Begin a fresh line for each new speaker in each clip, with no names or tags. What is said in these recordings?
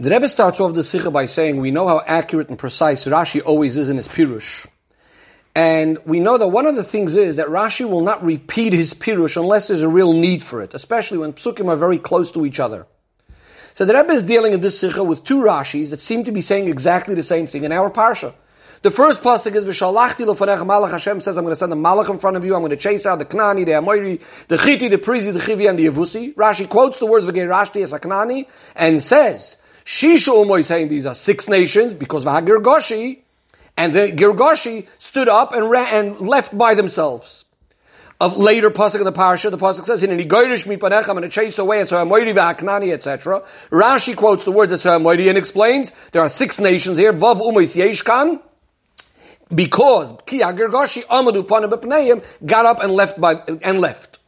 The Rebbe starts off the Sikha by saying, we know how accurate and precise Rashi always is in his Pirush. And we know that one of the things is that Rashi will not repeat his Pirush unless there's a real need for it, especially when Psukim are very close to each other. So the Rebbe is dealing in this Sikha with two Rashis that seem to be saying exactly the same thing in our Parsha. The first pasuk is v'shalachti lofanecha malach Hashem says I'm going to send a malach in front of you. I'm going to chase out the Knani, the Amoiri, the Chiti, the Prizi, the Chivi, and the Yavusi. Rashi quotes the words of Rashti as a Knani and says Shisha Umoy saying these are six nations because V'hagirgoshi and the Girgoshi stood up and ran and left by themselves. Of later pasuk in the parsha, the pasuk says, "In goyrish mipanecha, I'm going to chase away as Ha'amoidi v'Haknani, etc." Rashi quotes the words as Ha'amoidi and explains there are six nations here. Vav umois yeshkan, because Ki Agirgoshi Amadu Panabapneim got up and left by and left.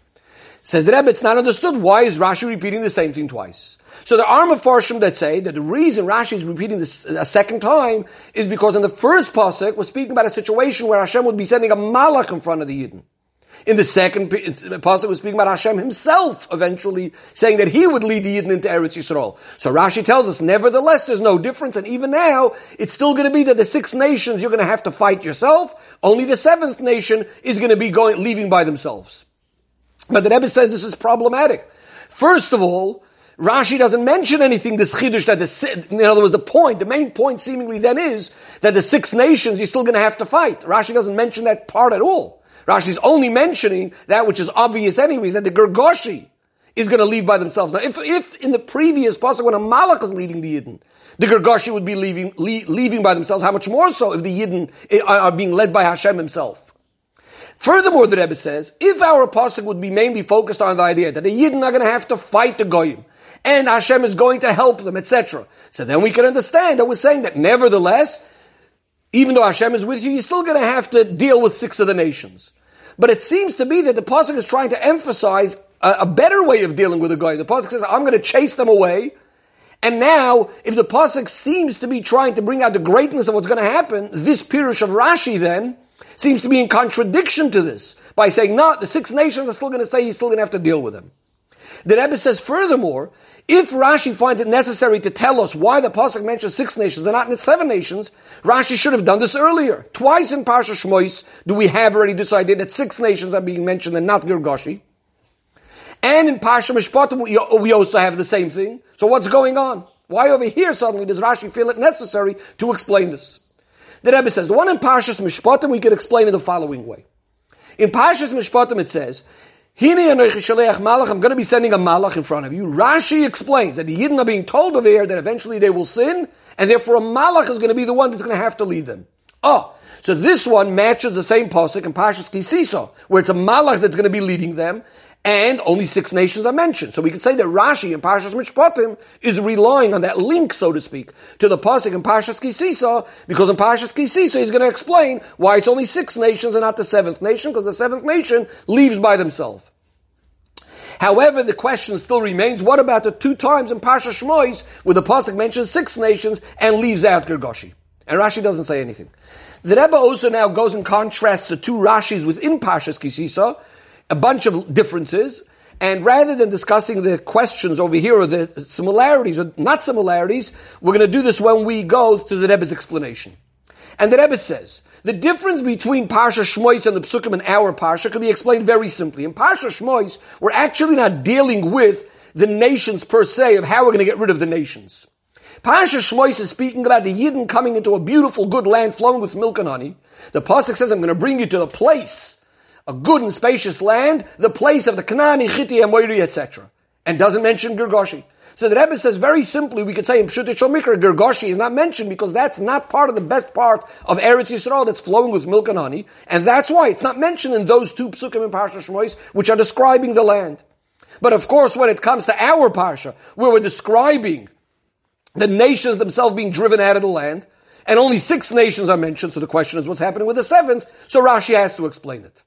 Says the Rebbe, it's not understood. Why is Rashi repeating the same thing twice? So there are Mefarshim that say that the reason Rashi is repeating this a second time is because in the first pasuk was speaking about a situation where Hashem would be sending a malach in front of the Yidden. In the second pasuk was speaking about Hashem himself eventually saying that he would lead the Yidden into Eretz Yisrael. So Rashi tells us, nevertheless, there's no difference, and even now, it's still going to be that the six nations you're going to have to fight yourself. Only the seventh nation is going to be going leaving by themselves. But the Rebbe says this is problematic. First of all, Rashi doesn't mention anything, this chidush that the, in other words, the point, the main point seemingly then is that the six nations you're still going to have to fight. Rashi doesn't mention that part at all. Rashi's only mentioning that which is obvious anyways, that the Gergoshi is going to leave by themselves. Now, if, if in the previous passage when a Malach is leading the Yidden, the Gergoshi would be leaving, leaving by themselves, how much more so if the Yidden eh, are being led by Hashem himself? Furthermore, the Rebbe says, if our pasuk would be mainly focused on the idea that the Yidden are going to have to fight the Goyim, and Hashem is going to help them, etc. So then we can understand that we're saying that nevertheless, even though Hashem is with you, you're still going to have to deal with six of the nations. But it seems to me that the pasuk is trying to emphasize a, a better way of dealing with the guy. The pasuk says, "I'm going to chase them away." And now, if the pasuk seems to be trying to bring out the greatness of what's going to happen, this pirush of Rashi then seems to be in contradiction to this by saying, "No, the six nations are still going to stay. You're still going to have to deal with them." The Rebbe says, furthermore, if Rashi finds it necessary to tell us why the pasuk mentions six nations and not seven nations, Rashi should have done this earlier. Twice in Parsha Shmois do we have already decided that six nations are being mentioned and not Girgashi. And in Parsha Mishpatim we also have the same thing. So what's going on? Why over here suddenly does Rashi feel it necessary to explain this? The Rebbe says the one in Parshas Mishpatim we could explain in the following way. In Parshas Mishpatim it says I'm going to be sending a malach in front of you. Rashi explains that the Yidden are being told over here that eventually they will sin, and therefore a malach is going to be the one that's going to have to lead them. Oh, so this one matches the same pasuk in Parshas Kisiso, where it's a malach that's going to be leading them, and only six nations are mentioned. So we could say that Rashi in Parshas Mishpatim is relying on that link, so to speak, to the pasuk in Parshas Kisisa, because in Parshas Kisisa he's going to explain why it's only six nations and not the seventh nation, because the seventh nation leaves by themselves. However, the question still remains, what about the two times in Pasha Shmois where the Pasuk mentions six nations and leaves out Girgoshi? And Rashi doesn't say anything. The Rebbe also now goes and contrasts the two Rashis within Pashas Kisisa, a bunch of differences, and rather than discussing the questions over here or the similarities or not similarities, we're going to do this when we go to the Rebbe's explanation. And the Rebbe says, the difference between Parsha Shmois and the Psukim in our Parsha can be explained very simply. In Parsha Shmois, we're actually not dealing with the nations per se of how we're going to get rid of the nations. Parsha Shmois is speaking about the Yidden coming into a beautiful, good land flowing with milk and honey. The Pasuk says, I'm going to bring you to the place, a good and spacious land, the place of the Kanani, Chiti, Amori, etc. And doesn't mention Girgoshi. So the Rebbe says very simply, we could say in Pshutei Shomikra, Gergoshi is not mentioned because that's not part of the best part of Eretz Yisrael that's flowing with milk and honey. And that's why it's not mentioned in those two psukim in Parsha Shmois, which are describing the land. But of course, when it comes to our Parsha, where we're describing the nations themselves being driven out of the land, and only six nations are mentioned, so the question is what's happening with the seventh, so Rashi has to explain it.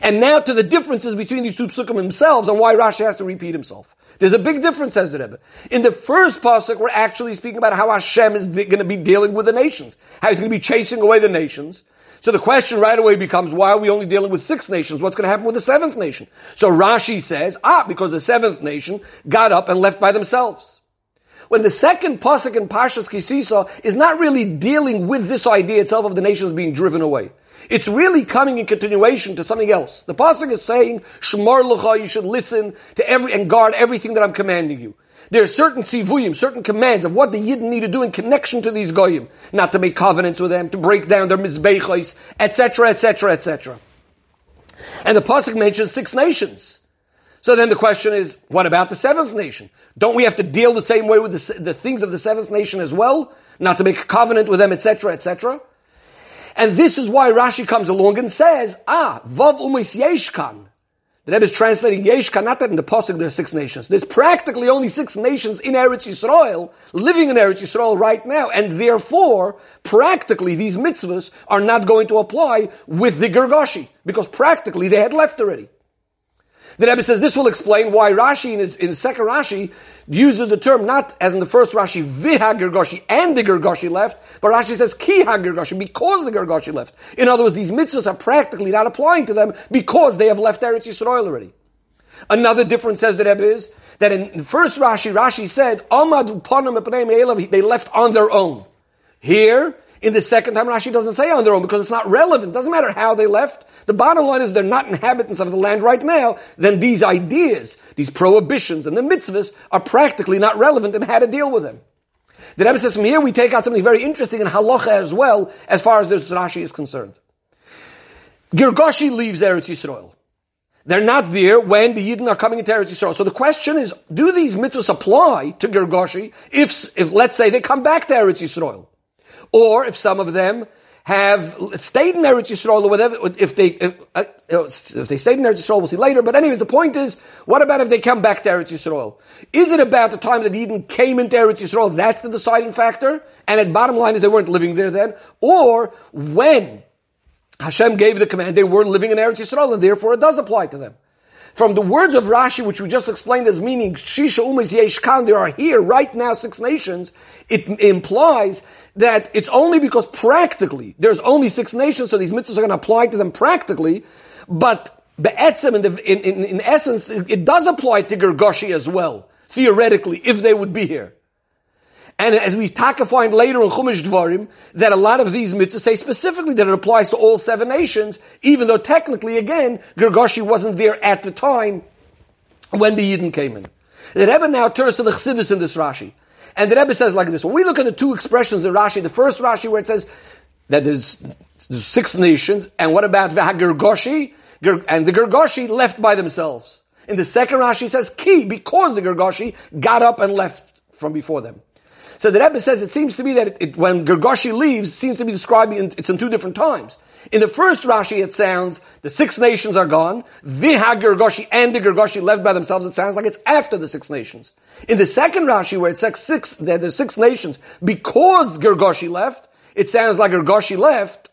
And now to the differences between these two psukim themselves and why Rashi has to repeat himself. There's a big difference, says the Rebbe. In the first pasuk, we're actually speaking about how Hashem is going to be dealing with the nations, how He's going to be chasing away the nations. So the question right away becomes, why are we only dealing with six nations? What's going to happen with the seventh nation? So Rashi says, ah, because the seventh nation got up and left by themselves. when the second pasuk in Pashas Kisisa is not really dealing with this idea itself of the nations being driven away. It's really coming in continuation to something else. The pasuk is saying, "Shmar lecha," you should listen to every and guard everything that I'm commanding you. There are certain tzivuyim, certain commands of what the yidden need to do in connection to these goyim, not to make covenants with them, to break down their mizbechos, etc., etc., etc. And the pasuk mentions six nations. So then the question is, what about the seventh nation? Don't we have to deal the same way with the, the things of the seventh nation as well? Not to make a covenant with them, etc., etc. And this is why Rashi comes along and says, ah, vav umis yeshkan. The Rebbe is translating yeshkan, not that in the Pasuk there are six nations. There's practically only six nations in Eretz Yisrael, living in Eretz Yisrael right now, and therefore, practically these mitzvahs are not going to apply with the Gergoshi, because practically they had left already. The Rebbe says this will explain why Rashi in, his, in second Rashi uses the term not as in the first Rashi, viha gergoshi, and the gergoshi left, but Rashi says ki ha gergoshi, because the gergoshi left. In other words, these mitzvahs are practically not applying to them because they have left Eretz Yisrael already. Another difference says the Rebbe is that in the first Rashi, Rashi said, they left on their own. Here, in the second time, Rashi doesn't say on their own because it's not relevant. It doesn't matter how they left. The bottom line is they're not inhabitants of the land right now. Then these ideas, these prohibitions and the mitzvahs are practically not relevant and how to deal with them. The Rebbe says from here we take out something very interesting in halacha as well, as far as this Rashi is concerned. Girgashi leaves Eretz Yisrael. They're not there when the Yidden are coming into Eretz Yisrael. So the question is, do these mitzvahs apply to Girgashi if, if let's say they come back to Eretz Yisrael? Or if some of them have stayed in Eretz Yisrael or whatever, if they, if, uh, if they stayed in Eretz Yisrael, we'll see later. But anyways, the point is, what about if they come back to Eretz Yisrael? Is it about the time that Yidden came into Eretz Yisrael? That's the deciding factor. And at bottom line is they weren't living there then. Or when Hashem gave the command, they weren't living in Eretz Yisrael and therefore it does apply to them. From the words of Rashi, which we just explained as meaning Shisha Umas Yesh there are here right now six nations, it implies that it's only because practically there's only six nations, so these mitzvahs are going to apply to them practically, but be'etzem, in, in, in, in essence, it does apply to Gergoshi as well, theoretically, if they would be here. And as we taka find later in Chumash Dvarim, that a lot of these mitzvahs say specifically that it applies to all seven nations, even though technically, again, Gergoshi wasn't there at the time when the Yidden came in. The Rebbe now turns to the Chassidus in this Rashi. And the Rebbe says like this, when we look at the two expressions in Rashi, the first Rashi where it says that there's, there's six nations, and what about V'hagergoshi? And the Gergoshi left by themselves. In the second Rashi says ki, because the Gergoshi got up and left from before them. So the Rebbe says it seems to be that it, it, when Gergoshi leaves, seems to be describing in, it's in two different times. In the first Rashi, it sounds the six nations are gone. Viha Gergoshi and the Gergoshi left by themselves. It sounds like it's after the six nations. In the second Rashi, where it says six, that there's six nations because Gergoshi left, it sounds like Gergoshi left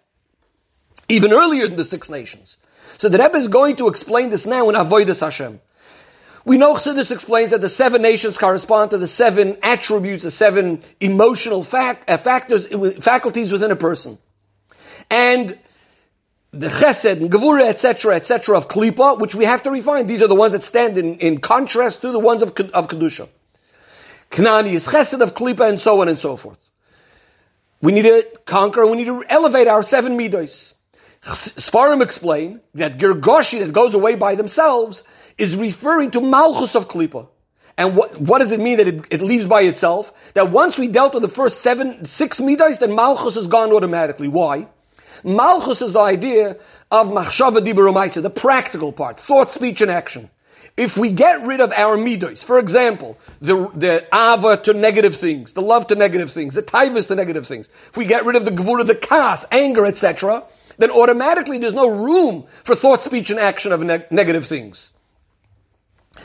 even earlier than the six nations. So the Rebbe is going to explain this now in Avodas Hashem. We know Chassidus explains that the seven nations correspond to the seven attributes, the seven emotional fact, uh, factors, faculties within a person. And the chesed and etc., etc., of klipa, which we have to refine. These are the ones that stand in, in contrast to the ones of, of kedusha. Knani is chesed of klipa, and so on and so forth. We need to conquer. We need to elevate our seven midos. Sfarim explain that Gergoshi that goes away by themselves is referring to malchus of klipa. And what, what does it mean that it, it, leaves by itself? That once we dealt with the first seven, six midas, then malchus is gone automatically. Why? Malchus is the idea of machshava diburomaisa, the practical part, thought, speech, and action. If we get rid of our midos, for example, the, the ava to negative things, the love to negative things, the taivas to negative things, if we get rid of the gevura, the kas, anger, etc., then automatically there's no room for thought, speech, and action of ne- negative things.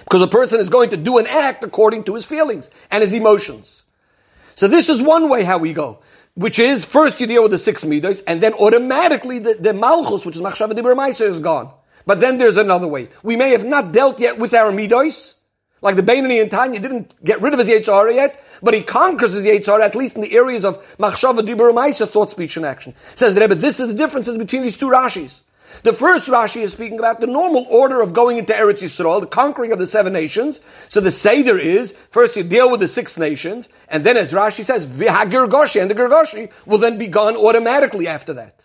Because a person is going to do an act according to his feelings and his emotions. So this is one way how we go which is first you deal with the six midas, and then automatically the, the malchus, which is machshava dibur is gone. But then there's another way. We may have not dealt yet with our midas, like the Beinani and Tanya didn't get rid of his Yetzirah yet, but he conquers his Yetzirah, at least in the areas of machshava dibur thought, speech, and action. Says the Rebbe, this is the differences between these two Rashis. The first Rashi is speaking about the normal order of going into Eretz Yisrael, the conquering of the seven nations. So the Seder is, first you deal with the six nations, and then as Rashi says, V'hagirgoshi, and the Girgoshi will then be gone automatically after that.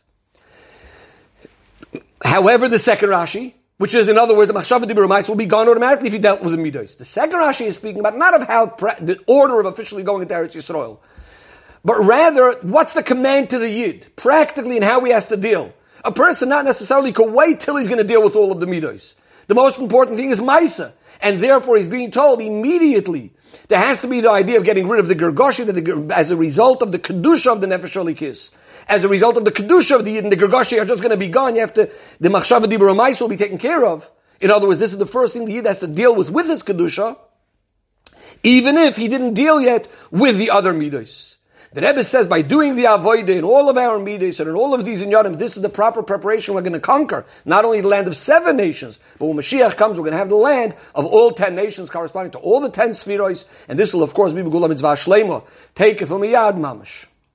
However, the second Rashi, which is, in other words, the Machshav Dibur will be gone automatically if you dealt with the Midos. The second Rashi is speaking about not of how the order of officially going into Eretz Yisrael, but rather what's the command to the Yid, practically, and how he has to deal. A person not necessarily could wait till he's going to deal with all of the Midos. The most important thing is Maisa, and therefore he's being told immediately. There has to be the idea of getting rid of the Gergoshi as a result of the Kedusha of the Nefesh Elokis as a result of the kedusha of the Yid and the Gergashi are just going to be gone. You have to, the Machshava Dibur will be taken care of. In other words, this is the first thing the Yid has to deal with with his kedusha, even if he didn't deal yet with the other midos. The Rebbe says by doing the avodah in all of our midas and in all of these inyadim, this is the proper preparation we're going to conquer. Not only the land of seven nations, but when Mashiach comes, we're going to have the land of all ten nations corresponding to all the ten sefiros, and this will of course be Begula Mitzvah Shlema. Take it from Yad Mamash.